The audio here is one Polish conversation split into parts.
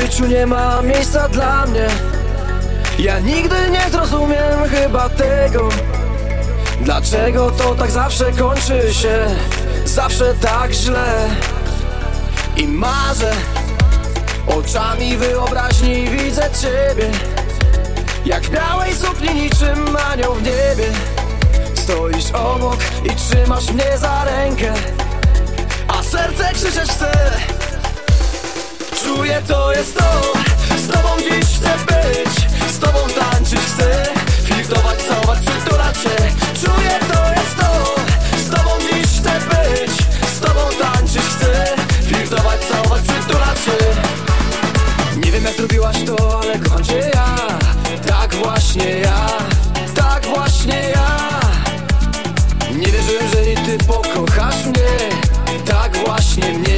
życiu nie ma miejsca dla mnie. Ja nigdy nie zrozumiem chyba tego Dlaczego to tak zawsze kończy się. Zawsze tak źle I marzę. Oczami wyobraźni widzę Ciebie Jak w białej sukni niczym anioł w niebie. Stoisz obok i trzymasz mnie za rękę A serce krzyczeć chce czuję to jest to. Z tobą dziś chcę być Z tobą tańczyć chcę. Filtrować całować, przytulać się. Czuję to jest to. Z tobą dziś chcę być Z tobą tańczyć chcę. Flirtować, całować, przytulać się. Nie wiem jak zrobiłaś to, ale kocham cię ja. Tak właśnie ja. Tak właśnie ja. Nie wierzyłem, że i ty pokochasz mnie. Tak właśnie mnie.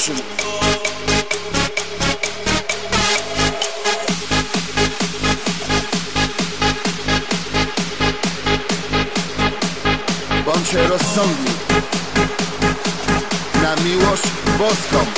Ocean. Bądźcie rozsądni na miłość boską.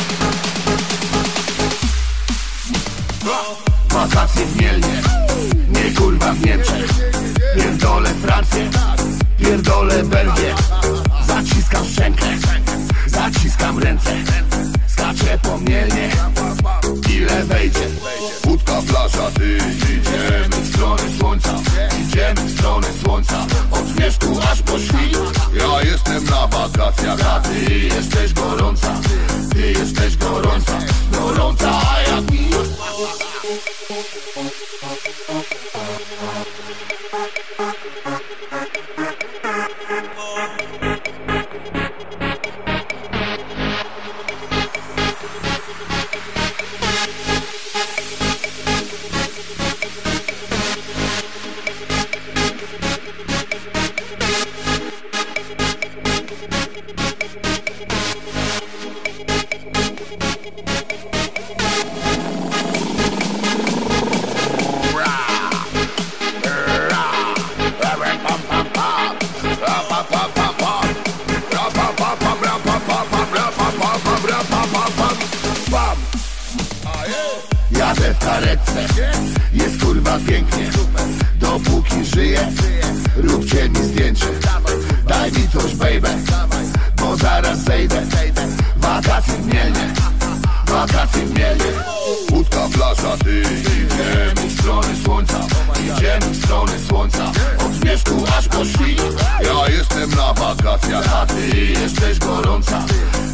Ty jesteś gorąca,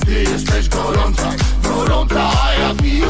ty jesteś gorąca Gorąca, a ja piję.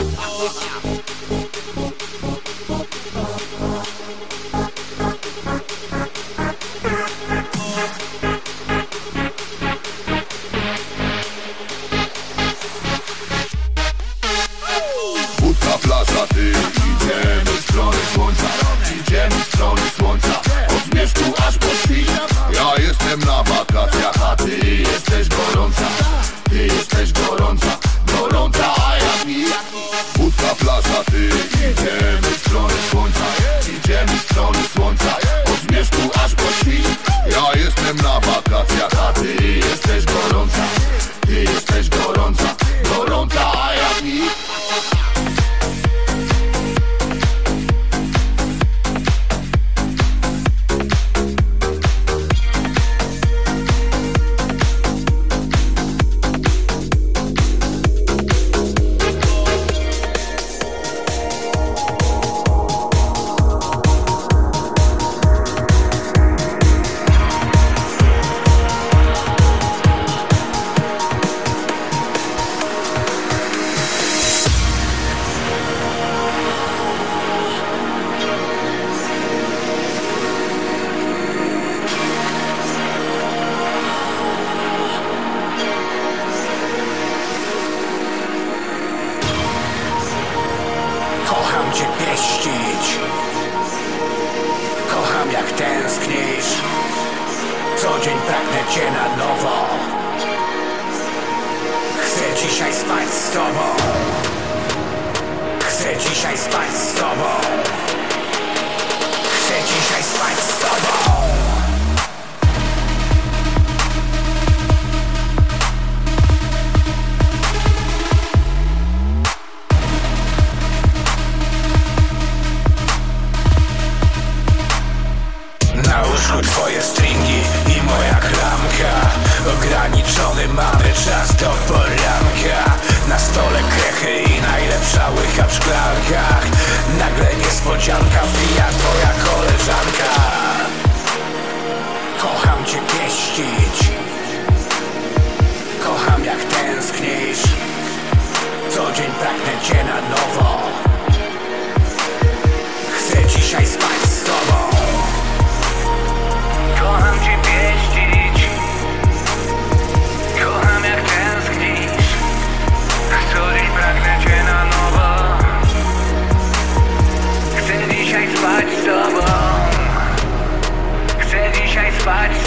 szlakach Nagle niespodzianka wbija twoja side.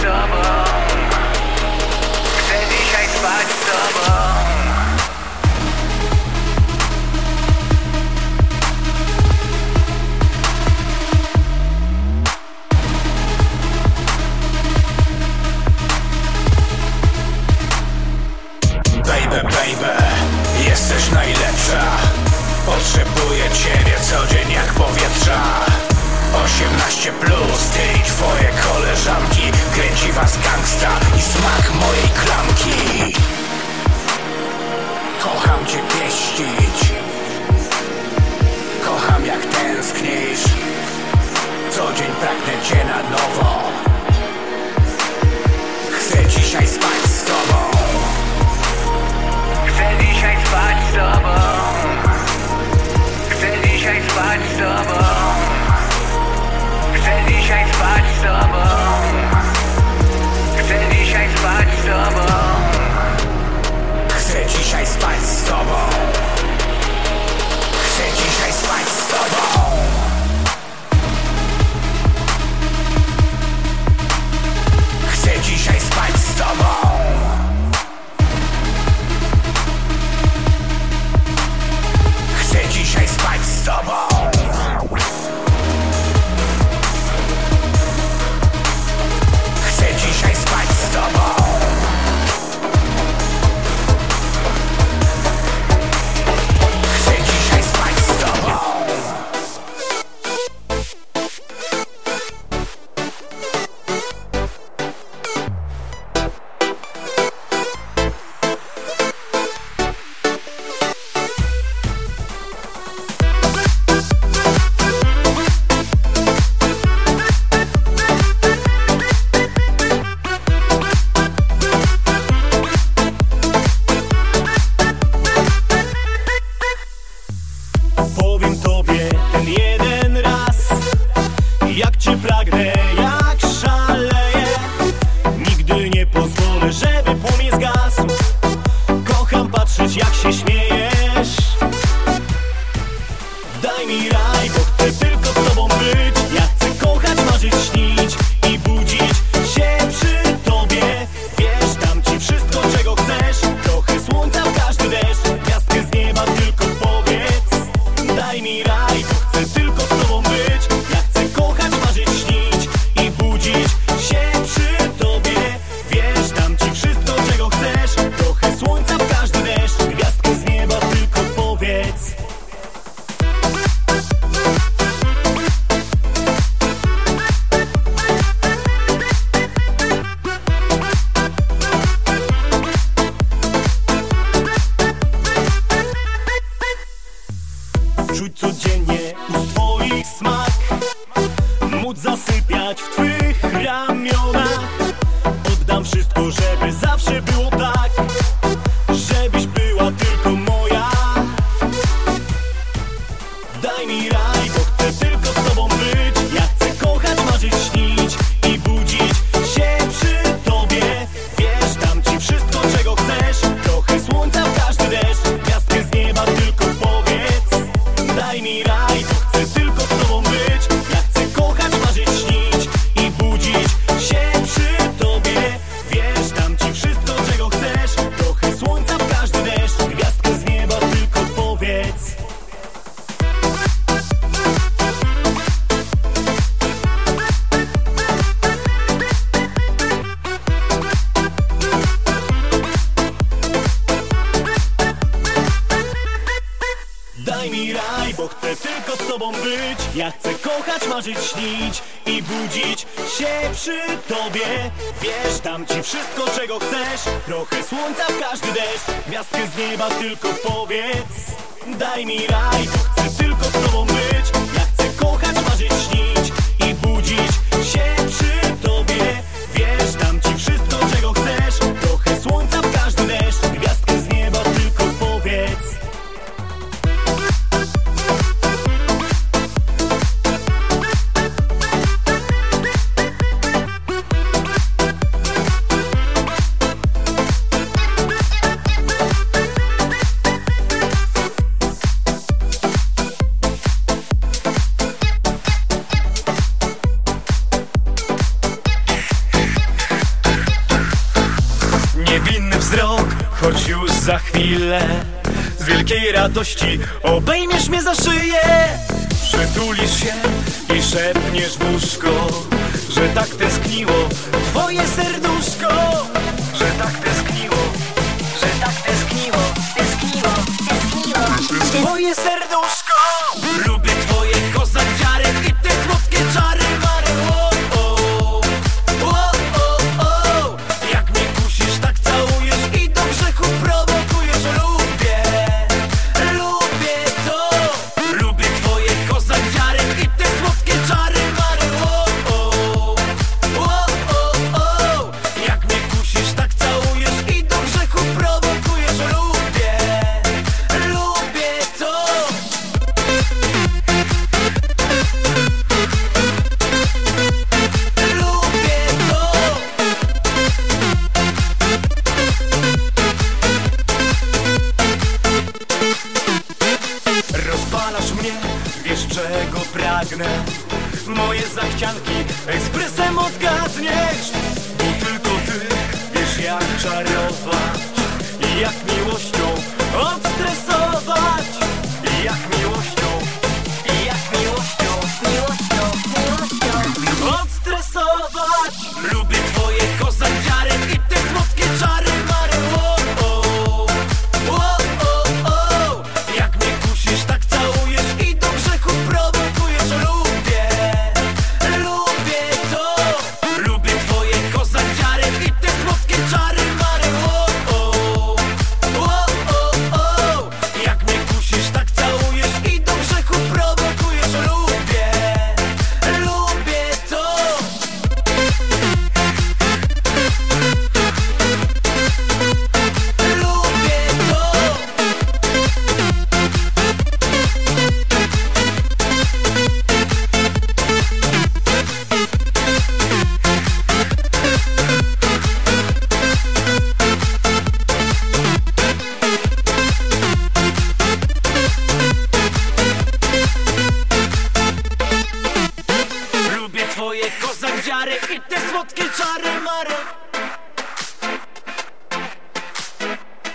słodkie czary mary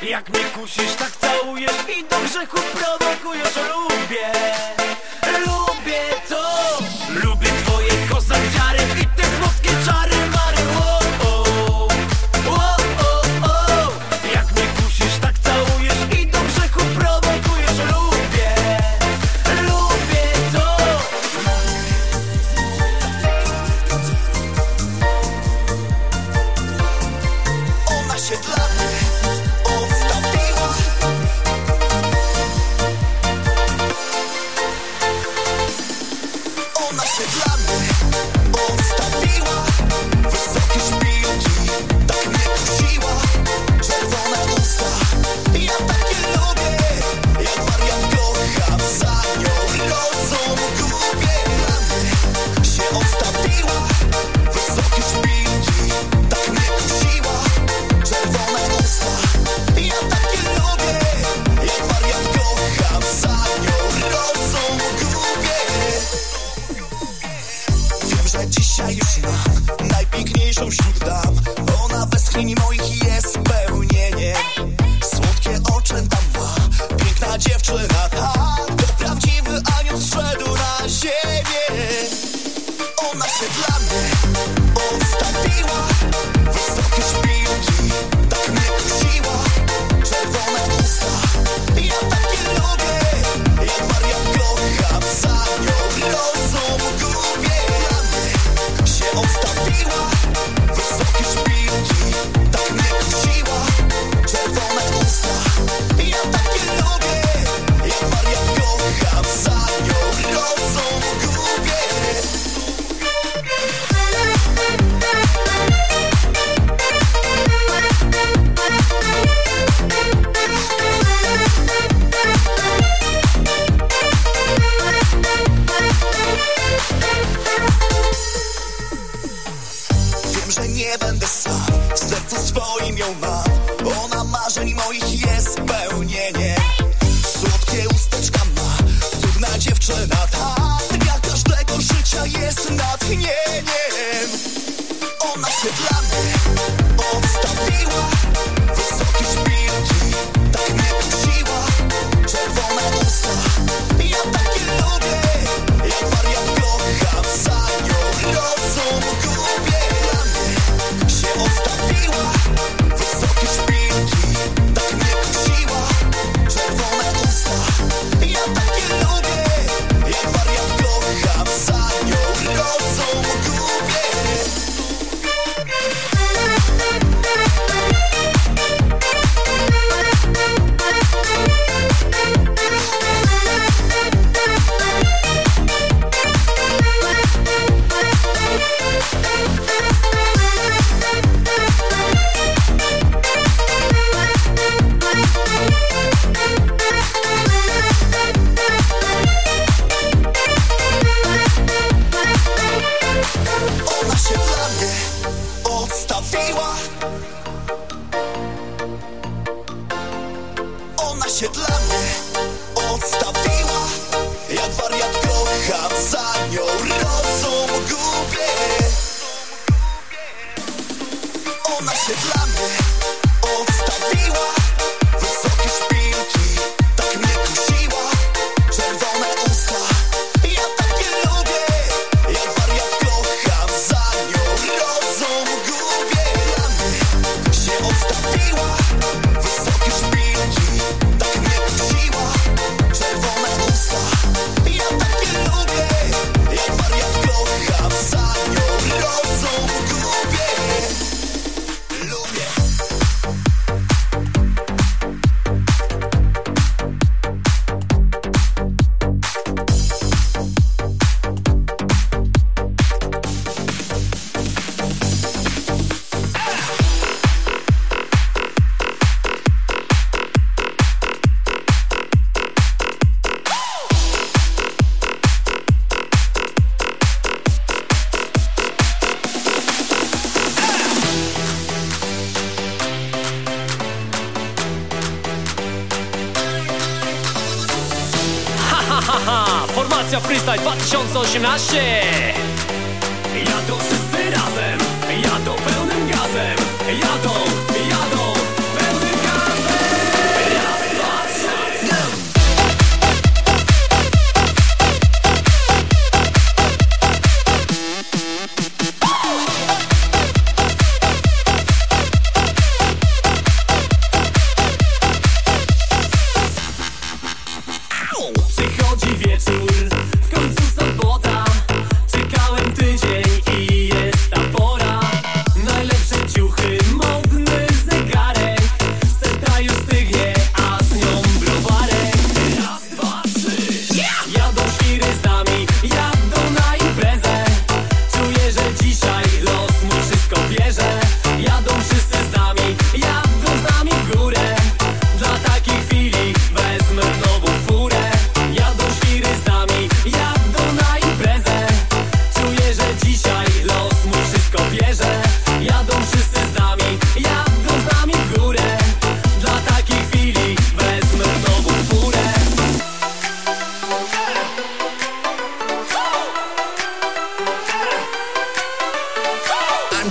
Jak mnie kusisz, tak całujesz i do grzechu prowadzisz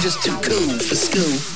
just too cool for school.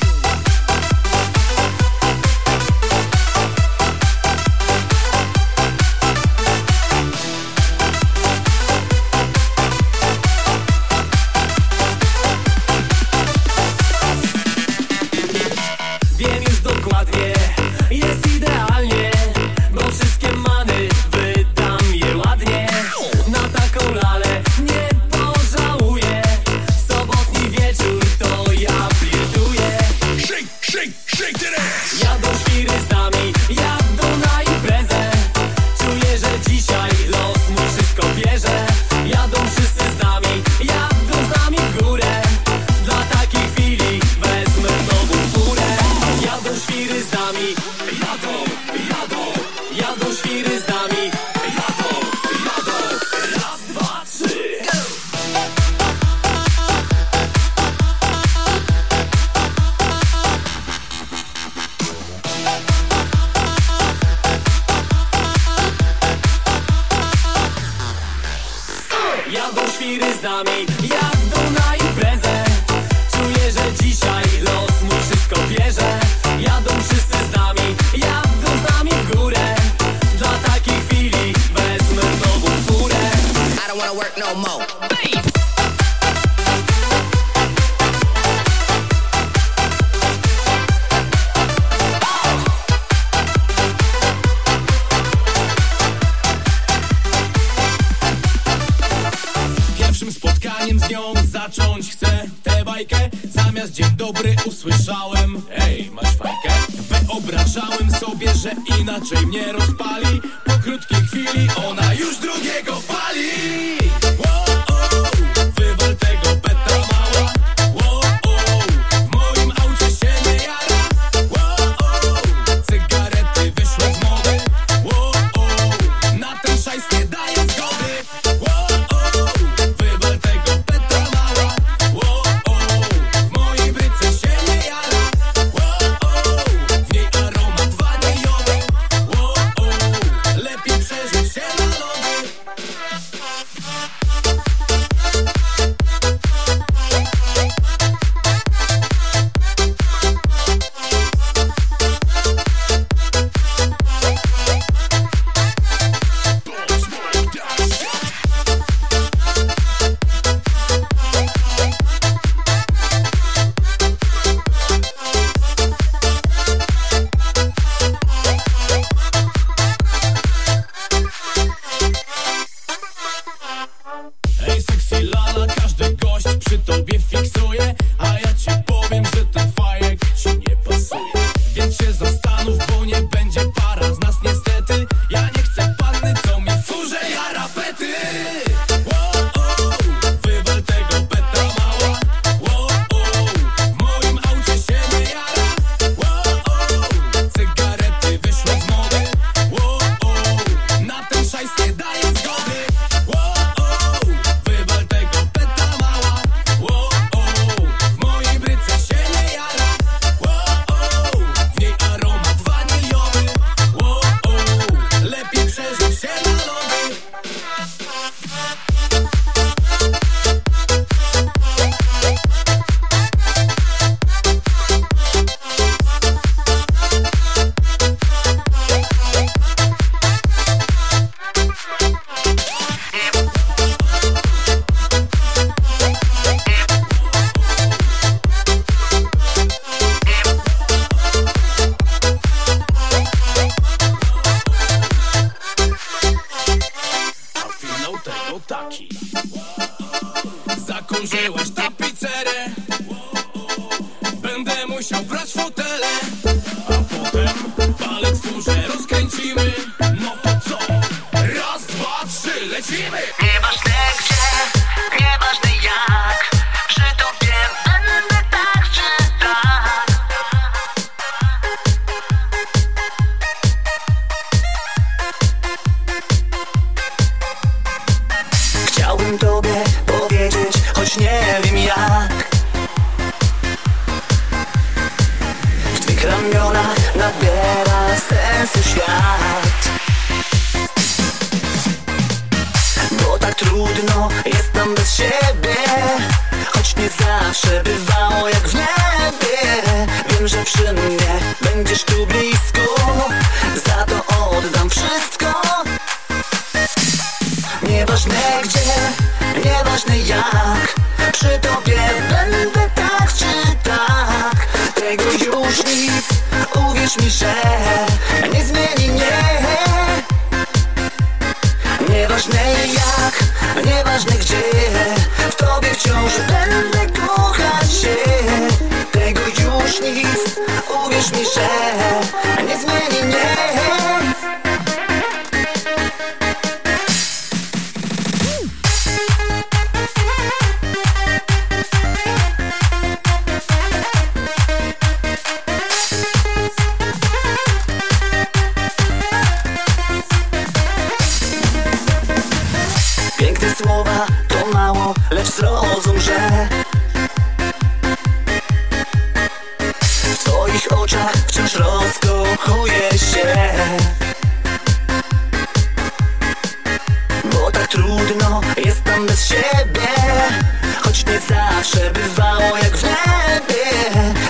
przebywało jak w niebie.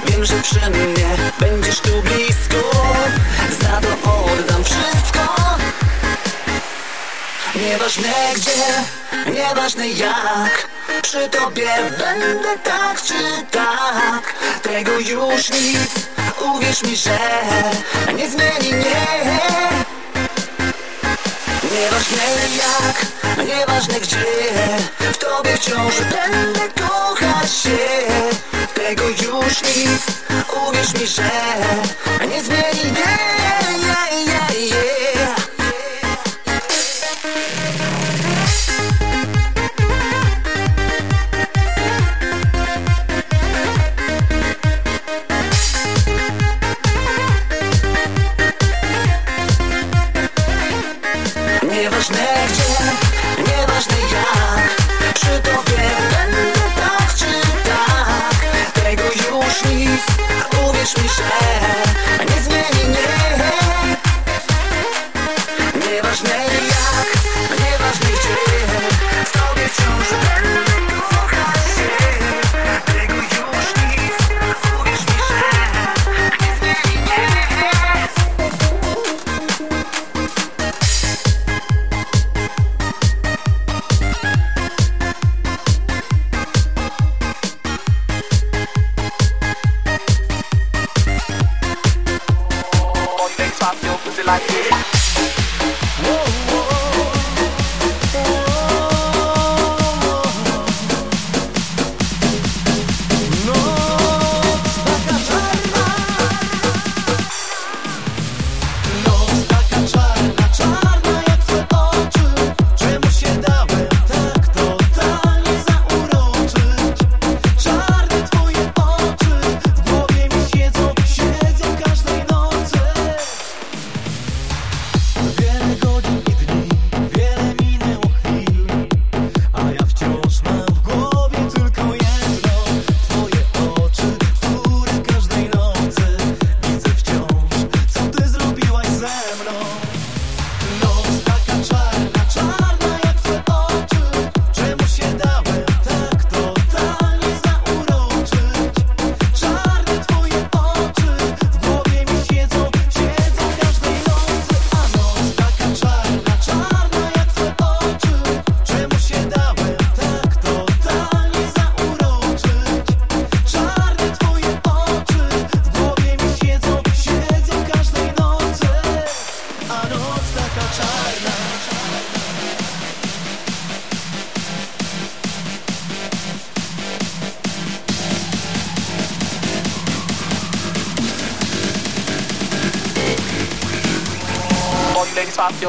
Wiem, że przy mnie będziesz tu blisko. Za to oddam wszystko. Nieważne gdzie, nieważne jak. Przy tobie będę tak czy tak. Tego już nic, uwierz mi, że Nie zmieni mnie. Nieważne jak, nieważne gdzie W tobie wciąż będę kochać się Tego już nic, uwierz mi, że Nie zmieni, yeah, yeah, yeah, yeah.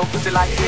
feel the delight.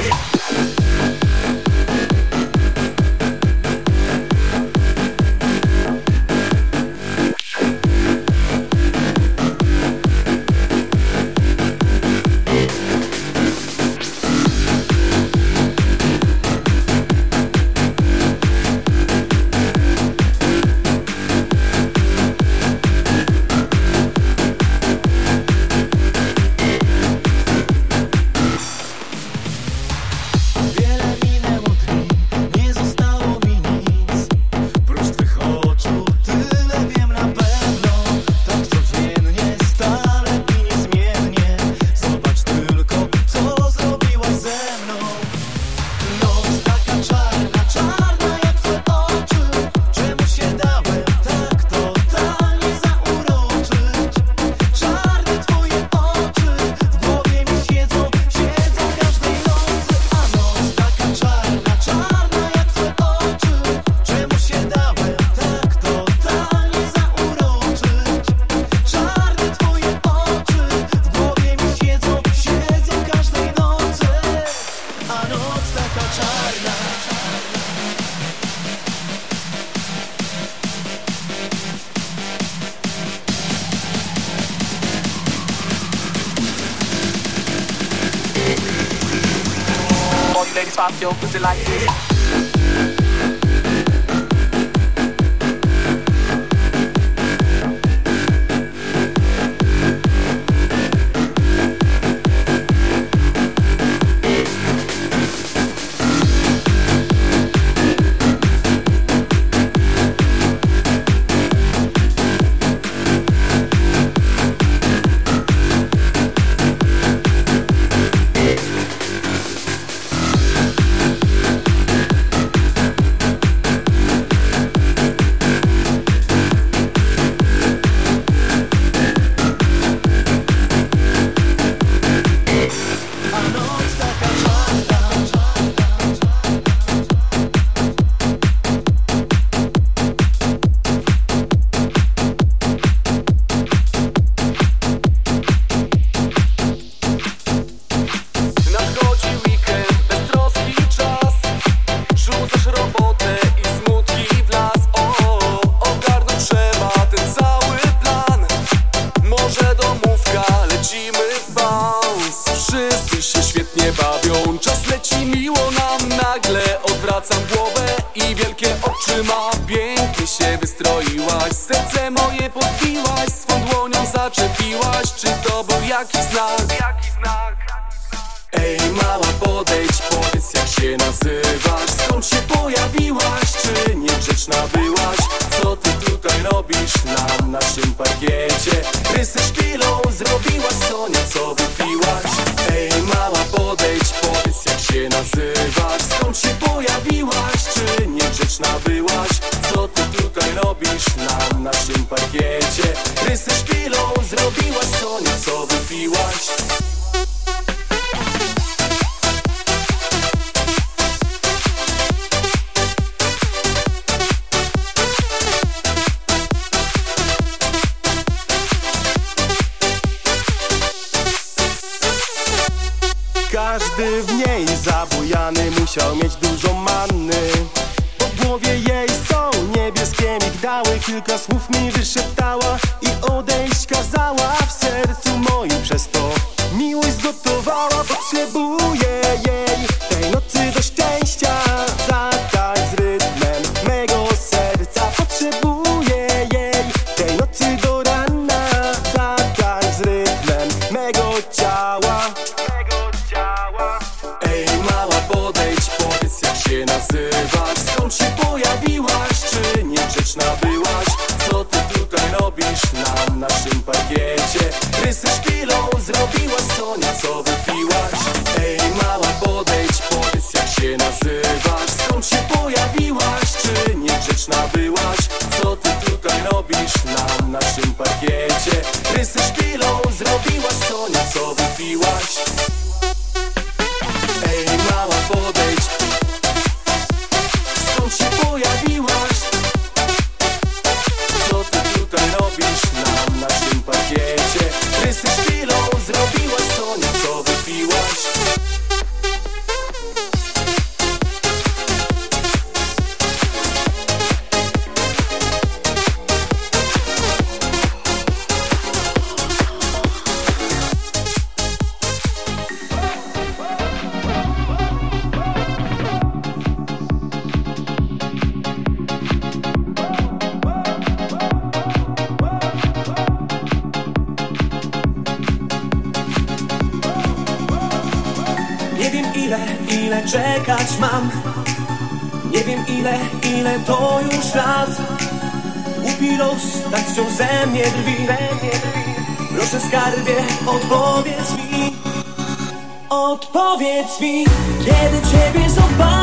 Odpowiedz mi Kiedy Ciebie zobaczę Pamiętam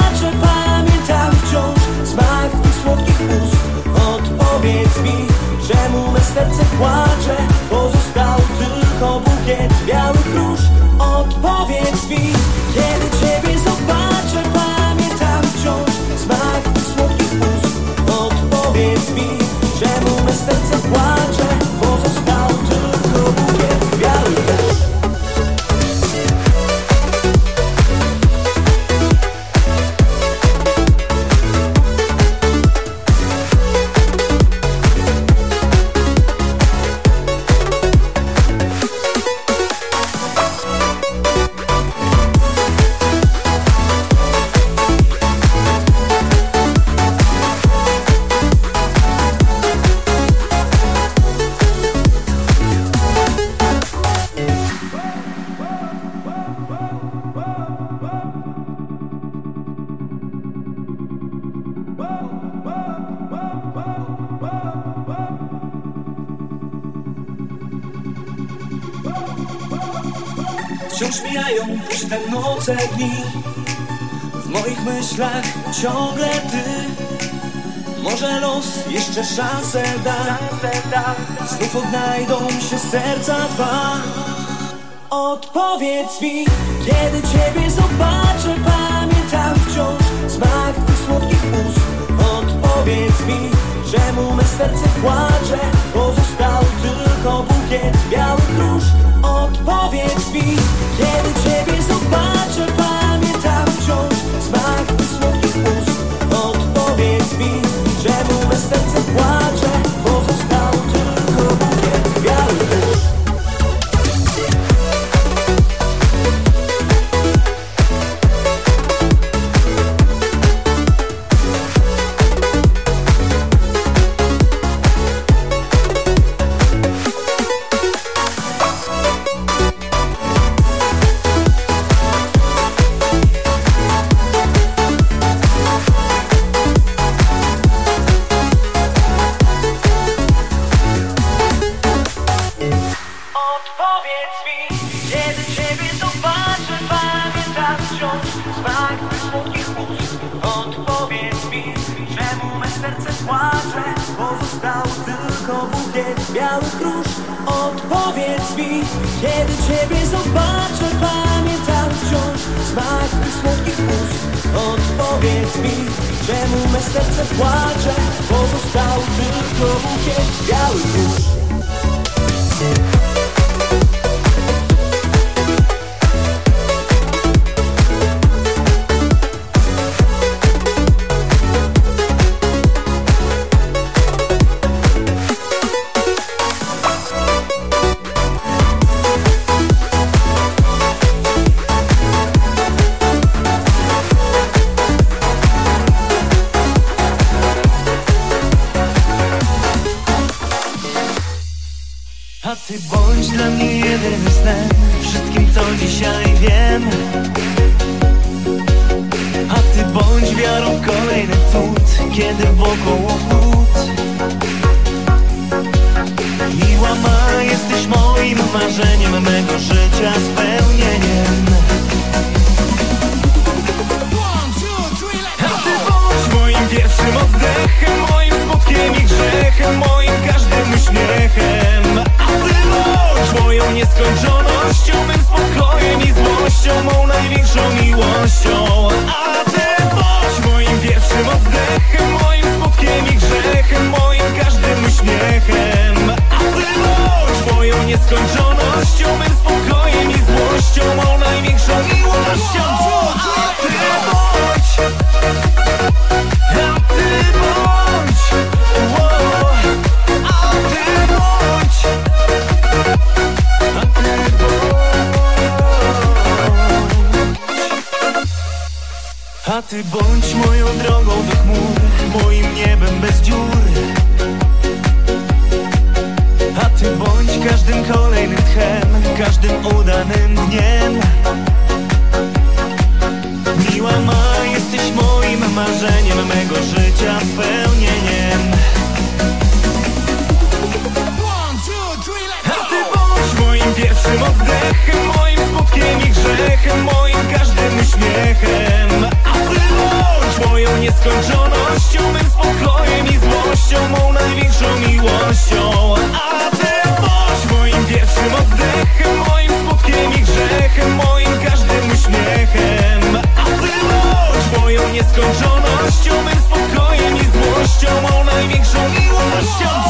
da Znów odnajdą się serca dwa. Odpowiedz mi, kiedy Ciebie zobaczę Pamiętam wciąż smak Twych słodkich ust. Odpowiedz mi, czemu me serce płacze Pozostał tylko bukiet białych róż Odpowiedz mi, kiedy Ciebie zobaczę Pamiętam wciąż smak Twych słodkich ust. Odpowiedz mi, dzisiaj wiem. A ty bądź wiarą w kolejny cud Kiedy wokół chłód Miła ma, jesteś moim marzeniem Mego życia spełnieniem. A ty bądź moim pierwszym oddechem Moim smutkiem i grzechem Moim każdym uśmiechem. A ty bądź moją nieskończonością i złością Mą największą miłością? A ty bądź moim pierwszym oddechem Moim smutkiem i grzechem Moim każdym uśmiechem. A ty bądź moją nieskończonością Mym ty bądź moją drogą do chmur, moim niebem bez dziur. A ty bądź każdym kolejnym tchem, każdym udanym dniem. miła ma Jesteś moim marzeniem Mego życia moją nieskończonością Mym spokojem i złością Mą największą miłością. A ty bądź moim pierwszym oddechem Moim smutkiem i grzechem Moim każdym uśmiechem. A ty bądź moją nieskończonością Mym spokojem i złością Mą największą miłością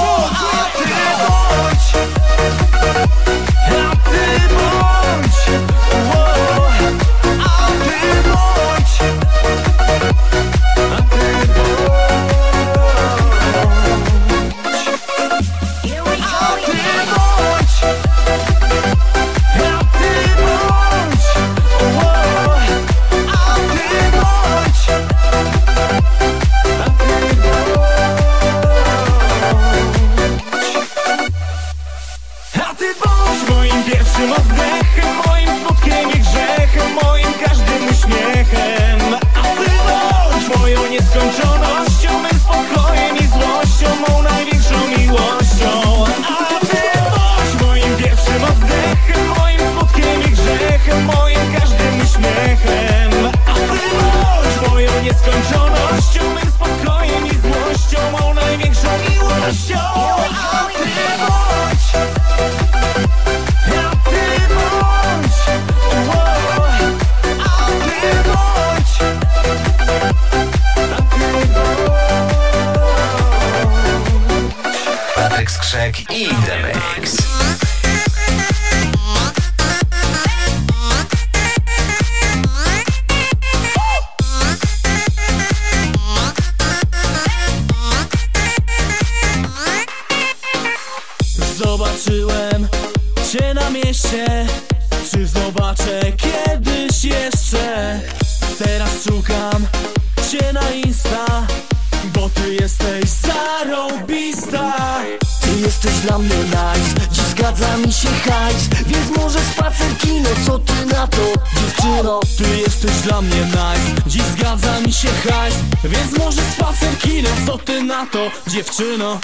dziewczyno.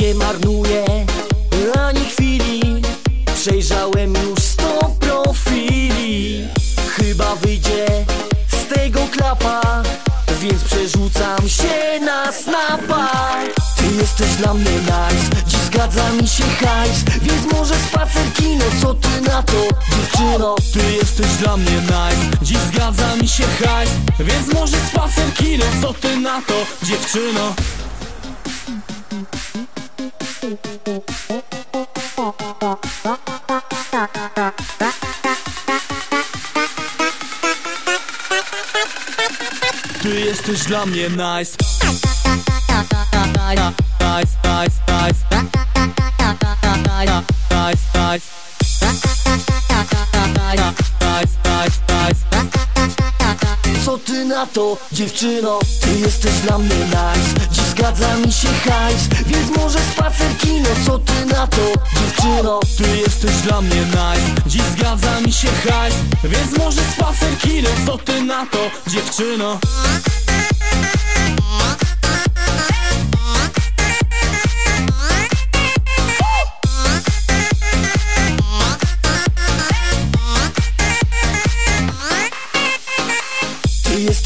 Nie marnuję ani chwili. Przejrzałem już sto profili. Chyba wyjdzie z tego klapa Więc przerzucam się na snapa jesteś dla mnie nice Dziś zgadza mi się hajs Więc może spacer kino Co ty na to dziewczyno Ty jesteś dla mnie nice Dziś zgadza mi się hajs Więc może spacer kino Co ty na to dziewczyno Ty jesteś dla mnie nice Co ty na to, dziewczyno? Ty jesteś dla mnie nice. Dziś zgadza mi się hajs Więc może spacer kino. Co ty na to, dziewczyno? Ty jesteś dla mnie nice. Dziś zgadza mi się hajs Więc może spacer kino. Co ty na to dziewczyno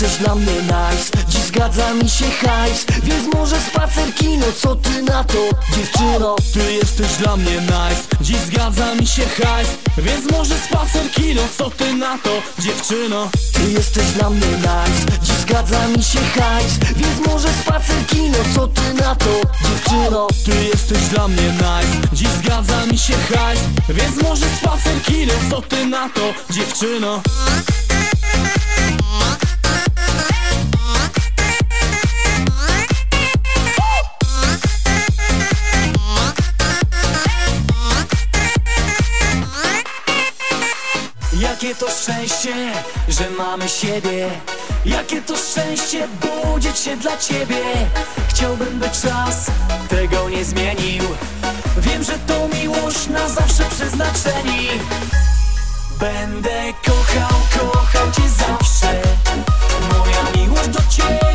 Jesteś dla mnie nice. Dziś zgadza mi się hajs Więc może spacer kino. Co ty na to, dziewczyno? Ty jesteś dla mnie nice. Dziś zgadza mi się hajs Więc może spacer kino. Co ty na to dziewczyno? Ty jesteś dla mnie nice. Dziś zgadza mi się hajs Więc może spacer kino. Co ty na to, dziewczyno? Ty jesteś dla mnie nice. Dziś zgadza mi się hajs Więc może spacer kino. Co ty na to dziewczyno Jakie to szczęście, że mamy siebie. Jakie to szczęście budzić się dla ciebie. Chciałbym, by czas tego nie zmienił. Wiem, że to miłość na zawsze przeznaczeni. Będę kochał, kochał cię zawsze. Moja miłość do ciebie.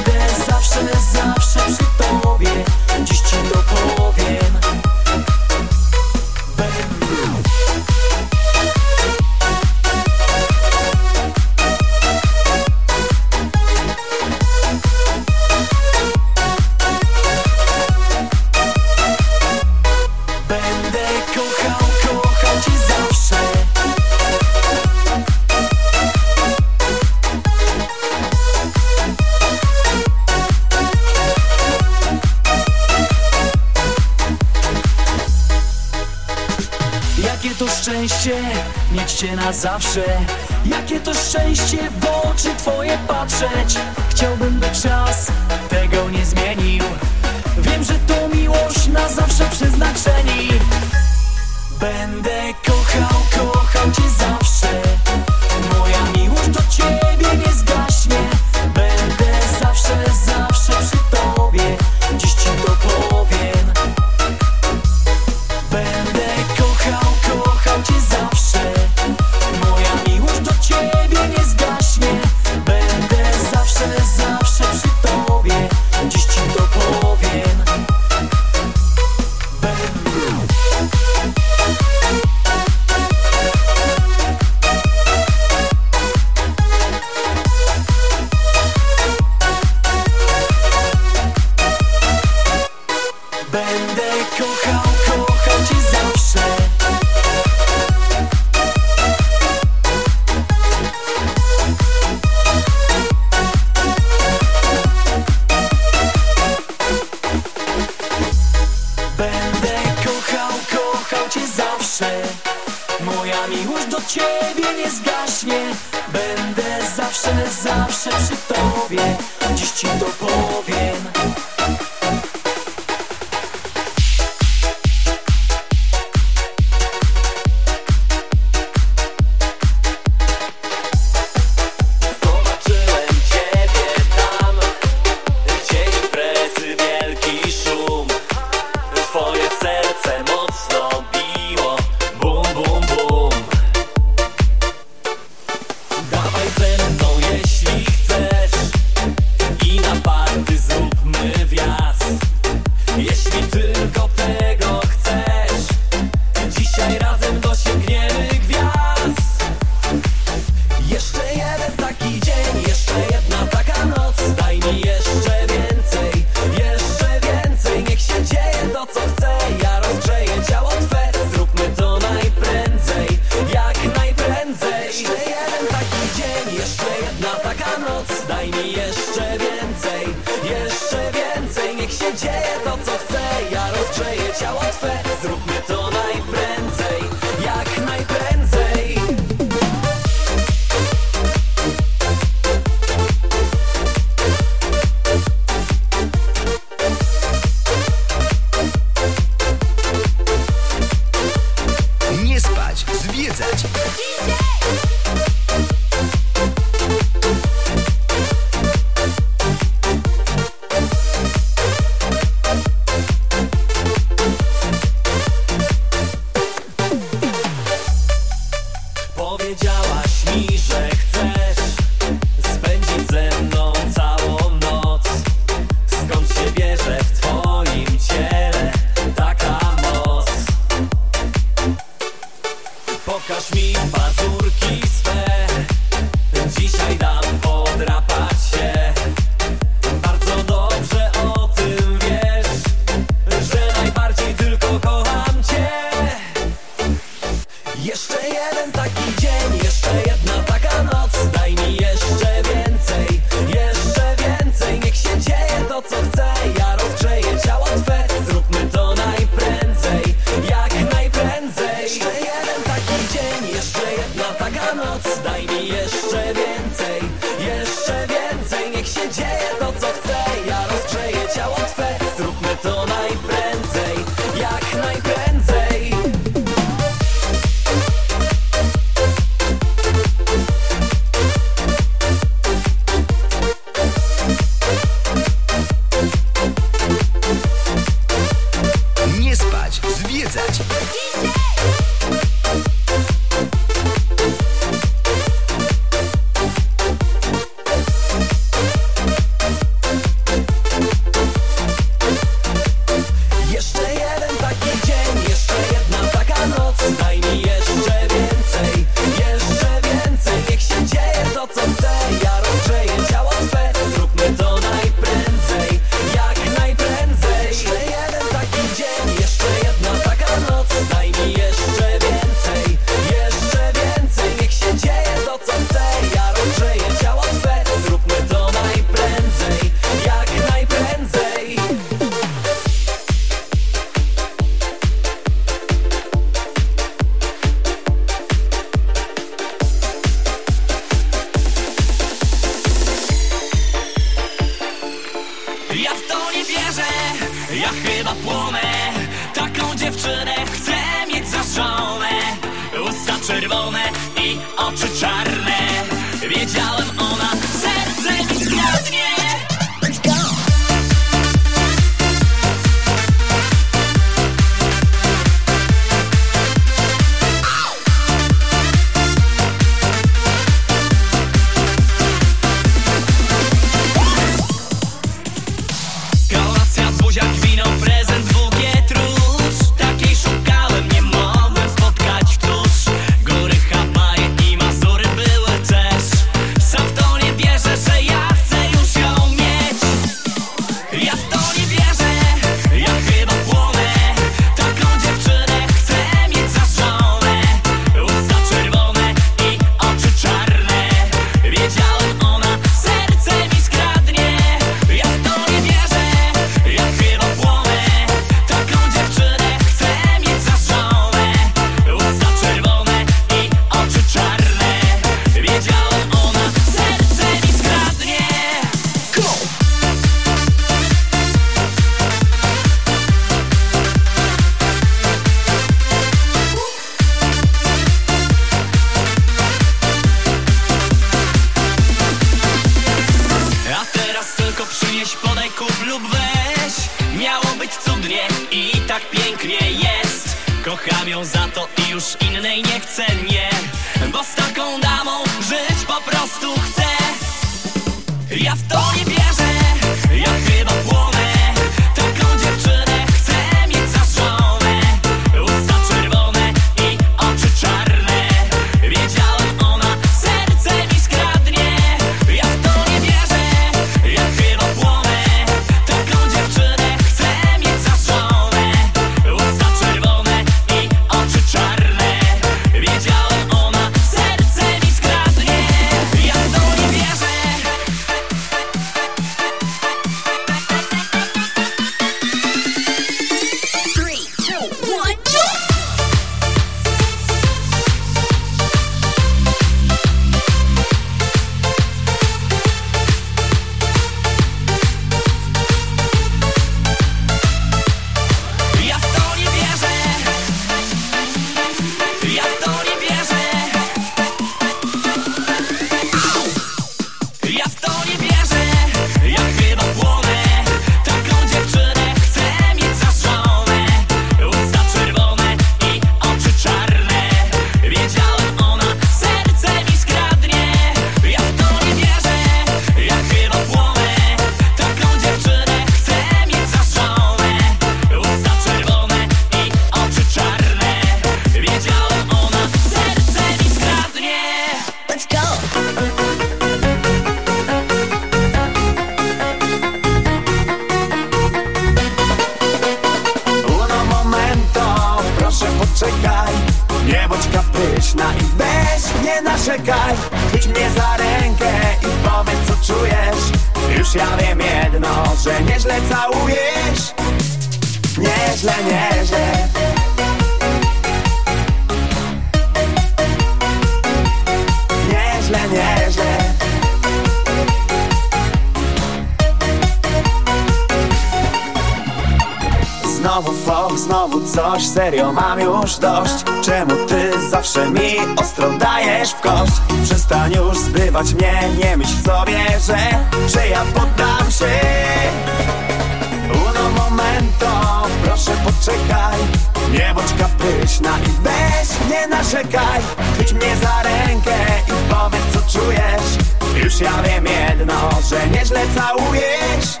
Nie narzekaj Chwyć mnie za rękę i powiedz co czujesz. Już ja wiem jedno, że nieźle całujesz.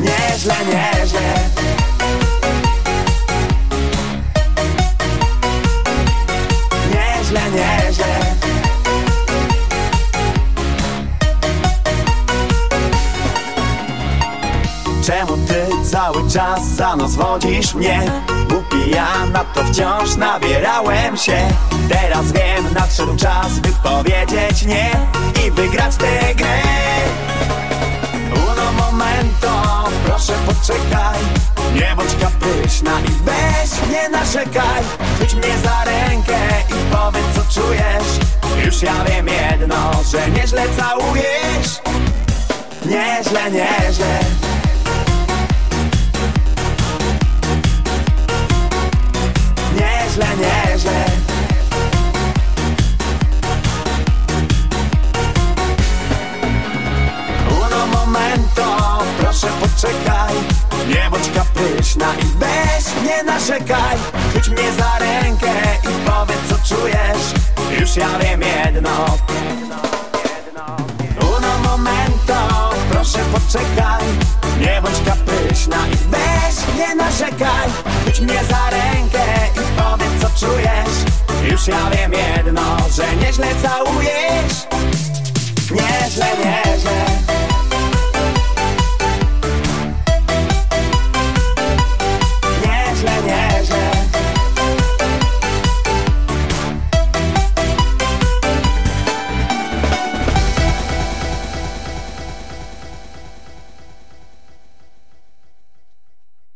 Nieźle, nieźle. Nieźle, nieźle. Czemu ty cały czas za nos wodzisz mnie? Głupi ja na to wciąż nabierałem się. Teraz wiem, nadszedł czas by powiedzieć nie I wygrać tę grę. Uno momento, proszę poczekaj. Nie bądź kapryśna i weź nie narzekaj. Chwyć mnie za rękę i powiedz co czujesz. Już ja wiem jedno, że nieźle całujesz. Nieźle, nieźle Nieźle, nieźle Uno momento, proszę poczekaj. Nie bądź kapryśna i weź nie narzekaj. Chwyć mnie za rękę i powiedz co czujesz. Już ja wiem jedno. Uno momento, proszę poczekaj. Nie bądź kapryśna i weź nie narzekaj. Chwyć mnie za rękę czujesz? Już ja wiem jedno, że nieźle całujesz. Nieźle, nieźle